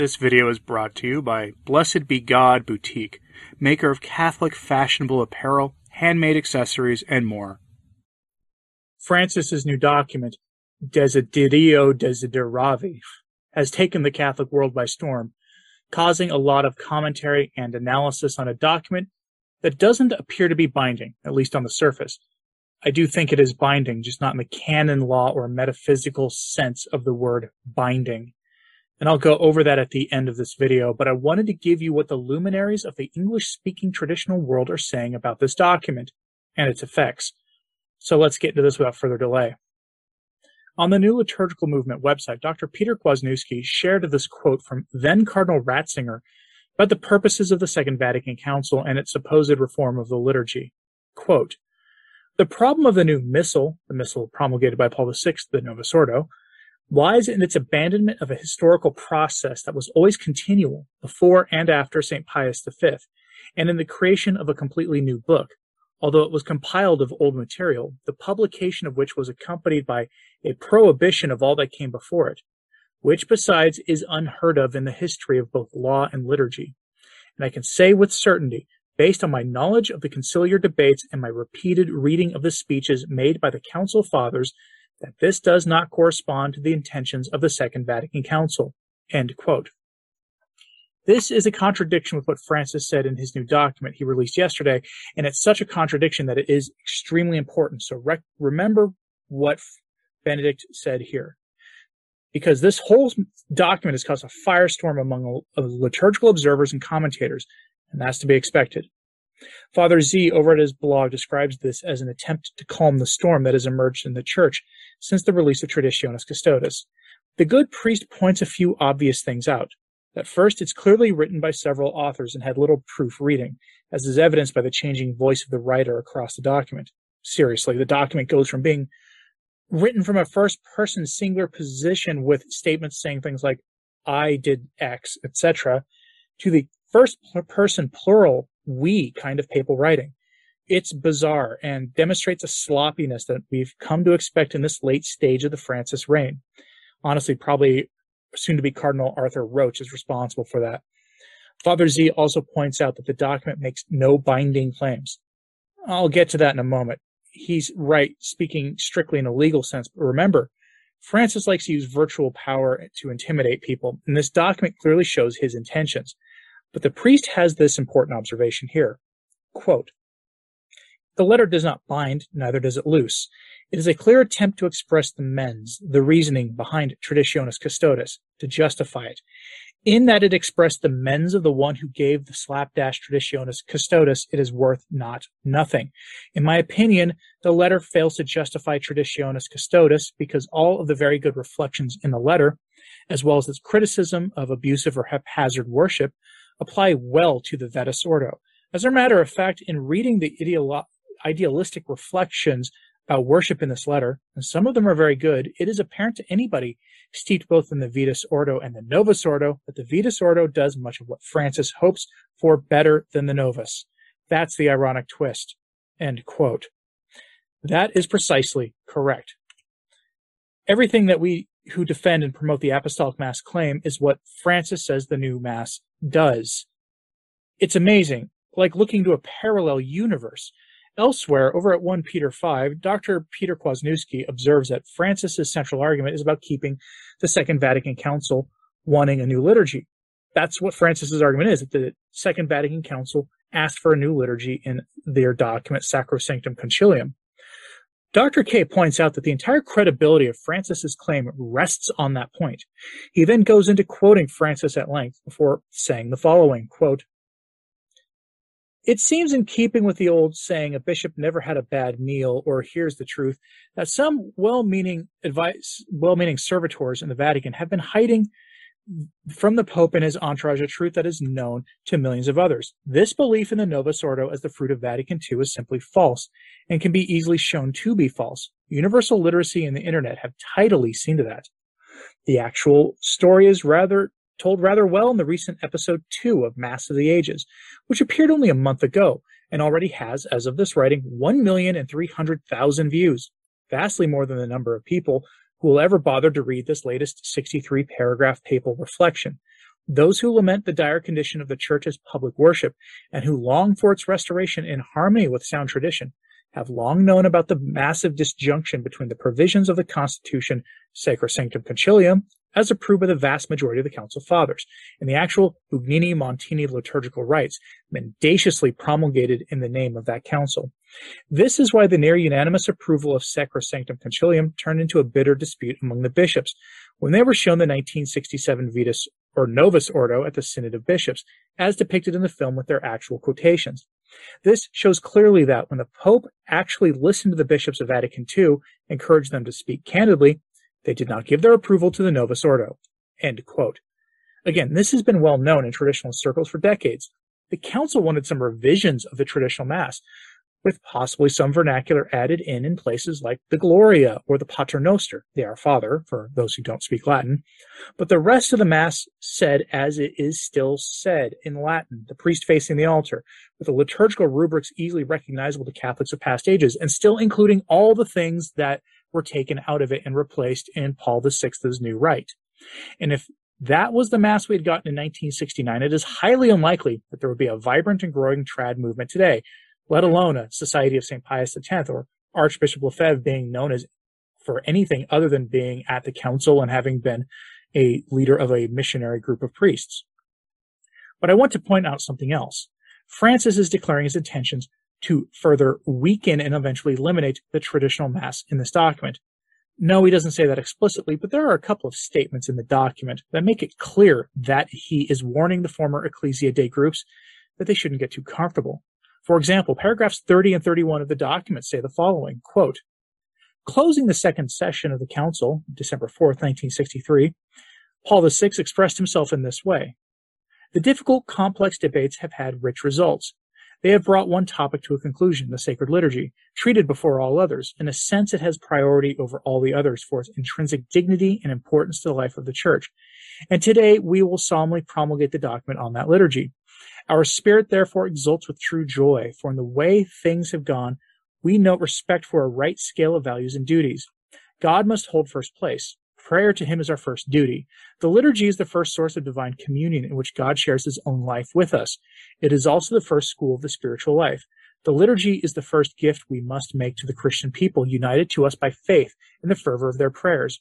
This video is brought to you by Blessed Be God Boutique, maker of Catholic fashionable apparel, handmade accessories, and more. Francis's new document, Desiderio Desideravi, has taken the Catholic world by storm, causing a lot of commentary and analysis on a document that doesn't appear to be binding, at least on the surface. I do think it is binding, just not in the canon law or metaphysical sense of the word binding. And I'll go over that at the end of this video, but I wanted to give you what the luminaries of the English speaking traditional world are saying about this document and its effects. So let's get into this without further delay. On the New Liturgical Movement website, Dr. Peter Kwasniewski shared this quote from then Cardinal Ratzinger about the purposes of the Second Vatican Council and its supposed reform of the liturgy. Quote, the problem of the new missal, the missal promulgated by Paul VI, the Novus Ordo, lies in its abandonment of a historical process that was always continual before and after St. Pius V, and in the creation of a completely new book, although it was compiled of old material, the publication of which was accompanied by a prohibition of all that came before it, which besides is unheard of in the history of both law and liturgy. And I can say with certainty, based on my knowledge of the conciliar debates and my repeated reading of the speeches made by the Council Fathers, that this does not correspond to the intentions of the Second Vatican Council. This is a contradiction with what Francis said in his new document he released yesterday, and it's such a contradiction that it is extremely important. So rec- remember what Benedict said here. Because this whole document has caused a firestorm among liturgical observers and commentators, and that's to be expected. Father Z over at his blog describes this as an attempt to calm the storm that has emerged in the church since the release of Traditionis Custodes. The good priest points a few obvious things out. That first, it's clearly written by several authors and had little proofreading, as is evidenced by the changing voice of the writer across the document. Seriously, the document goes from being written from a first person singular position with statements saying things like, I did X, etc., to the first person plural, we kind of papal writing. It's bizarre and demonstrates a sloppiness that we've come to expect in this late stage of the Francis reign. Honestly, probably soon to be Cardinal Arthur Roche is responsible for that. Father Z also points out that the document makes no binding claims. I'll get to that in a moment. He's right, speaking strictly in a legal sense, but remember, Francis likes to use virtual power to intimidate people, and this document clearly shows his intentions. But the priest has this important observation here. Quote, the letter does not bind, neither does it loose. It is a clear attempt to express the mens, the reasoning behind Traditionis custodes, to justify it, in that it expressed the mens of the one who gave the slapdash Traditionis custodes, it is worth not nothing. In my opinion, the letter fails to justify Traditionis custodes because all of the very good reflections in the letter, as well as its criticism of abusive or haphazard worship, apply well to the Vetus Ordo. As a matter of fact, in reading the ideolo- idealistic reflections about worship in this letter, and some of them are very good, it is apparent to anybody steeped both in the Vetus Ordo and the Novus Ordo that the Vetus Ordo does much of what Francis hopes for better than the Novus. That's the ironic twist. End quote. That is precisely correct. Everything that we who defend and promote the Apostolic Mass claim is what Francis says the new Mass does. It's amazing, like looking to a parallel universe Elsewhere, over at 1 Peter 5, Dr. Peter Kwasniewski observes that Francis's central argument is about keeping the Second Vatican Council wanting a new liturgy. That's what Francis's argument is, that the Second Vatican Council asked for a new liturgy in their document Sacrosanctum Concilium. Dr. K points out that the entire credibility of Francis's claim rests on that point. He then goes into quoting Francis at length before saying the following, quote, it seems in keeping with the old saying, a bishop never had a bad meal or hears the truth, that some well-meaning advice, well-meaning servitors in the Vatican have been hiding from the Pope and his entourage a truth that is known to millions of others. This belief in the Novus Ordo as the fruit of Vatican II is simply false and can be easily shown to be false. Universal literacy and the internet have tidily seen to that. The actual story is rather told rather well in the recent episode 2 of Mass of the Ages, which appeared only a month ago and already has, as of this writing, 1,300,000 views, vastly more than the number of people who will ever bother to read this latest 63 paragraph papal reflection. Those who lament the dire condition of the church's public worship and who long for its restoration in harmony with sound tradition have long known about the massive disjunction between the provisions of the Constitution Sacrosanctum Concilium, as approved by the vast majority of the Council Fathers, and the actual Bugnini Montini liturgical rites mendaciously promulgated in the name of that council. This is why the near unanimous approval of Sacrosanctum Concilium turned into a bitter dispute among the bishops when they were shown the 1967 Vetus or Novus Ordo at the Synod of Bishops, as depicted in the film with their actual quotations. This shows clearly that when the Pope actually listened to the bishops of Vatican II, encouraged them to speak candidly, they did not give their approval to the Novus Ordo. Again, this has been well known in traditional circles for decades. The Council wanted some revisions of the traditional Mass, with possibly some vernacular added in in places like the Gloria or the Paternoster, the Our Father, for those who don't speak Latin. But the rest of the Mass said as it is still said in Latin, the priest facing the altar, with the liturgical rubrics easily recognizable to Catholics of past ages, and still including all the things that were taken out of it and replaced in Paul VI's new rite. And if that was the mass we had gotten in 1969, it is highly unlikely that there would be a vibrant and growing trad movement today, let alone a Society of St. Pius X or Archbishop Lefebvre being known as for anything other than being at the council and having been a leader of a missionary group of priests. But I want to point out something else. Francis is declaring his intentions to further weaken and eventually eliminate the traditional Mass in this document. No, he doesn't say that explicitly, but there are a couple of statements in the document that make it clear that he is warning the former Ecclesia Dei groups that they shouldn't get too comfortable. For example, paragraphs 30 and 31 of the document say the following, quote, Closing the second session of the Council, December 4th, 1963, Paul VI expressed himself in this way. The difficult, complex debates have had rich results. They have brought one topic to a conclusion, the sacred liturgy, treated before all others. In a sense, it has priority over all the others for its intrinsic dignity and importance to the life of the church. And today we will solemnly promulgate the document on that liturgy. Our spirit therefore exults with true joy, for in the way things have gone, we note respect for a right scale of values and duties. God must hold first place. Prayer to him is our first duty. The liturgy is the first source of divine communion in which God shares his own life with us. It is also the first school of the spiritual life. The liturgy is the first gift we must make to the Christian people, united to us by faith in the fervor of their prayers.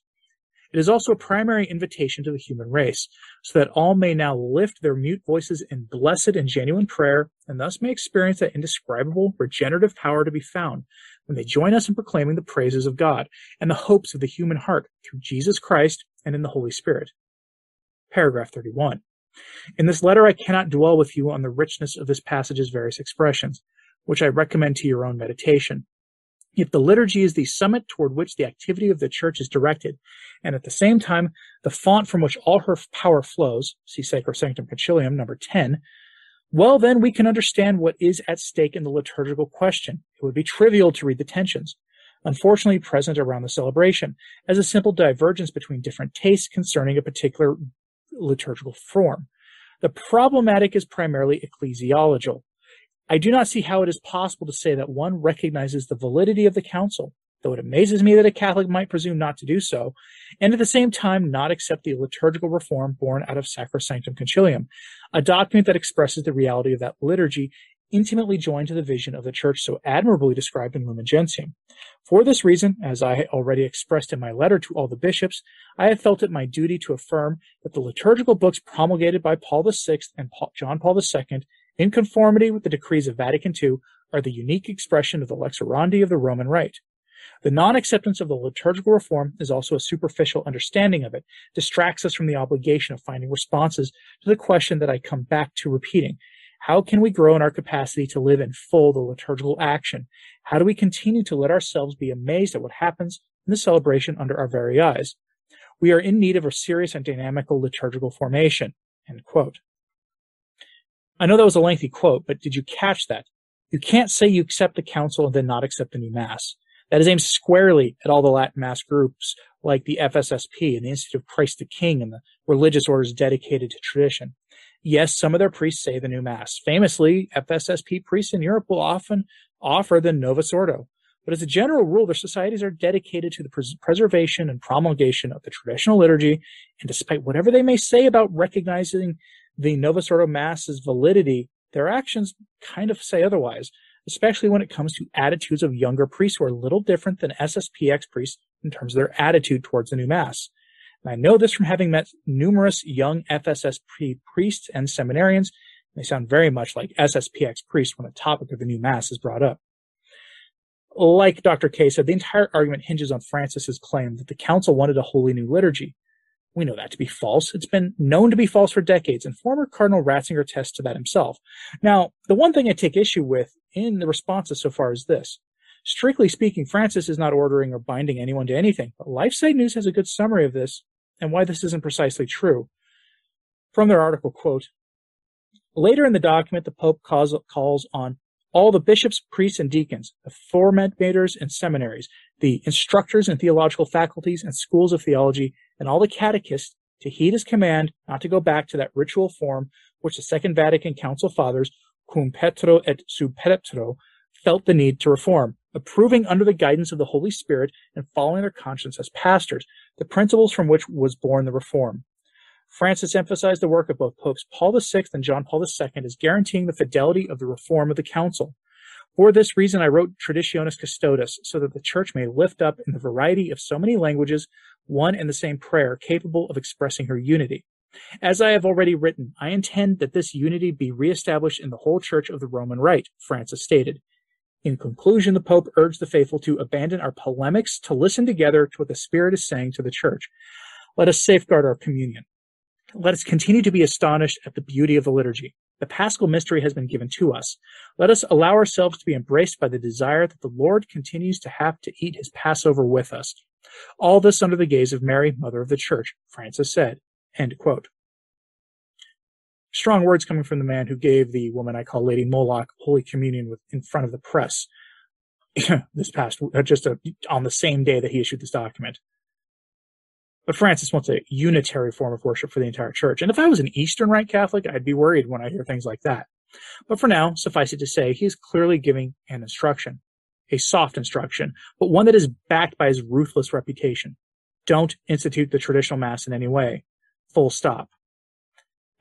It is also a primary invitation to the human race, so that all may now lift their mute voices in blessed and genuine prayer, and thus may experience that indescribable regenerative power to be found when they join us in proclaiming the praises of God and the hopes of the human heart through Jesus Christ and in the Holy Spirit. Paragraph 31. In this letter, I cannot dwell with you on the richness of this passage's various expressions, which I recommend to your own meditation. If the liturgy is the summit toward which the activity of the church is directed, and at the same time the font from which all her power flows, see Sacrosanctum Concilium, number 10, well, then we can understand what is at stake in the liturgical question. It would be trivial to read the tensions, unfortunately present around the celebration, as a simple divergence between different tastes concerning a particular liturgical form. The problematic is primarily ecclesiological. I do not see how it is possible to say that one recognizes the validity of the council, though it amazes me that a Catholic might presume not to do so, and at the same time not accept the liturgical reform born out of Sacrosanctum Concilium, a document that expresses the reality of that liturgy intimately joined to the vision of the church so admirably described in Lumen Gentium. For this reason, as I already expressed in my letter to all the bishops, I have felt it my duty to affirm that the liturgical books promulgated by Paul VI and John Paul II, in conformity with the decrees of Vatican II, are the unique expression of the lex orandi of the Roman Rite. The non-acceptance of the liturgical reform is also a superficial understanding of it, distracts us from the obligation of finding responses to the question that I come back to repeating. How can we grow in our capacity to live in full the liturgical action? How do we continue to let ourselves be amazed at what happens in the celebration under our very eyes? We are in need of a serious and dynamical liturgical formation. I know that was a lengthy quote, but did you catch that? You can't say you accept the council and then not accept the new mass. That is aimed squarely at all the Latin mass groups like the FSSP and the Institute of Christ the King and the religious orders dedicated to tradition. Yes, some of their priests say the new mass. Famously, FSSP priests in Europe will often offer the Novus Ordo. but as a general rule, their societies are dedicated to the pres- preservation and promulgation of the traditional liturgy, and despite whatever they may say about recognizing the Novus Ordo Mass's validity, their actions kind of say otherwise, especially when it comes to attitudes of younger priests who are a little different than SSPX priests in terms of their attitude towards the new Mass. And I know this from having met numerous young FSSP priests and seminarians. They sound very much like SSPX priests when the topic of the new Mass is brought up. Like Dr. K said, the entire argument hinges on Francis's claim that the council wanted a wholly new liturgy. We know that to be false. It's been known to be false for decades, and former Cardinal Ratzinger tests to that himself. Now, the one thing I take issue with in the responses so far is this. Strictly speaking, Francis is not ordering or binding anyone to anything, but LifeSite News has a good summary of this and why this isn't precisely true. From their article, quote, Later in the document, the Pope calls, calls on all the bishops, priests, and deacons, the formators and seminaries, the instructors in theological faculties and schools of theology, and all the catechists to heed his command not to go back to that ritual form which the Second Vatican Council Fathers, cum petro et sub petro, felt the need to reform, approving under the guidance of the Holy Spirit and following their conscience as pastors, the principles from which was born the reform. Francis emphasized the work of both Popes Paul VI and John Paul II as guaranteeing the fidelity of the reform of the Council. For this reason, I wrote Traditionis Custodes, so that the Church may lift up in the variety of so many languages one and the same prayer capable of expressing her unity. As I have already written, I intend that this unity be reestablished in the whole Church of the Roman Rite, Francis stated. In conclusion, the Pope urged the faithful to abandon our polemics, to listen together to what the Spirit is saying to the Church. Let us safeguard our communion. Let us continue to be astonished at the beauty of the liturgy. The paschal mystery has been given to us. Let us allow ourselves to be embraced by the desire that the Lord continues to have to eat his Passover with us. All this under the gaze of Mary, Mother of the Church, Francis said. End quote. Strong words coming from the man who gave the woman I call Lady Moloch Holy Communion with, in front of the press this past, uh, just a, on the same day that he issued this document. But Francis wants a unitary form of worship for the entire church. And if I was an Eastern Rite Catholic, I'd be worried when I hear things like that. But for now, suffice it to say, he is clearly giving an instruction, a soft instruction, but one that is backed by his ruthless reputation. Don't institute the traditional Mass in any way. Full stop.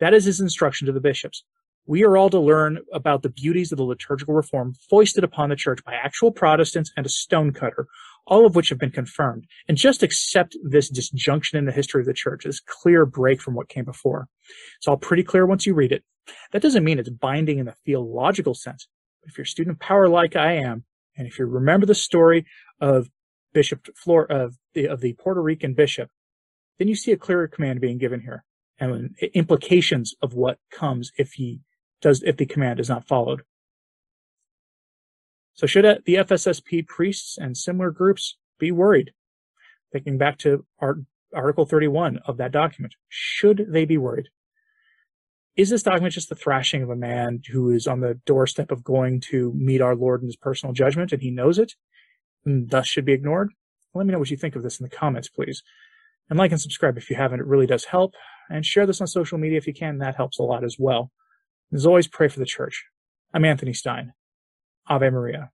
That is his instruction to the bishops. We are all to learn about the beauties of the liturgical reform foisted upon the church by actual Protestants and a stonecutter all of which have been confirmed, and just accept this disjunction in the history of the church, this clear break from what came before. It's all pretty clear once you read it. That doesn't mean it's binding in the theological sense. If you're a student of power like I am, and if you remember the story of Bishop Flor of the of the Puerto Rican bishop, then you see a clearer command being given here, and implications of what comes if he does if the command is not followed. So should the FSSP priests and similar groups be worried? Thinking back to Article 31 of that document, should they be worried? Is this document just the thrashing of a man who is on the doorstep of going to meet our Lord in his personal judgment and he knows it and thus should be ignored? Let me know what you think of this in the comments, please. And like and subscribe if you haven't, it really does help. And share this on social media if you can, that helps a lot as well. As always, pray for the church. I'm Anthony Stine. Ave Maria.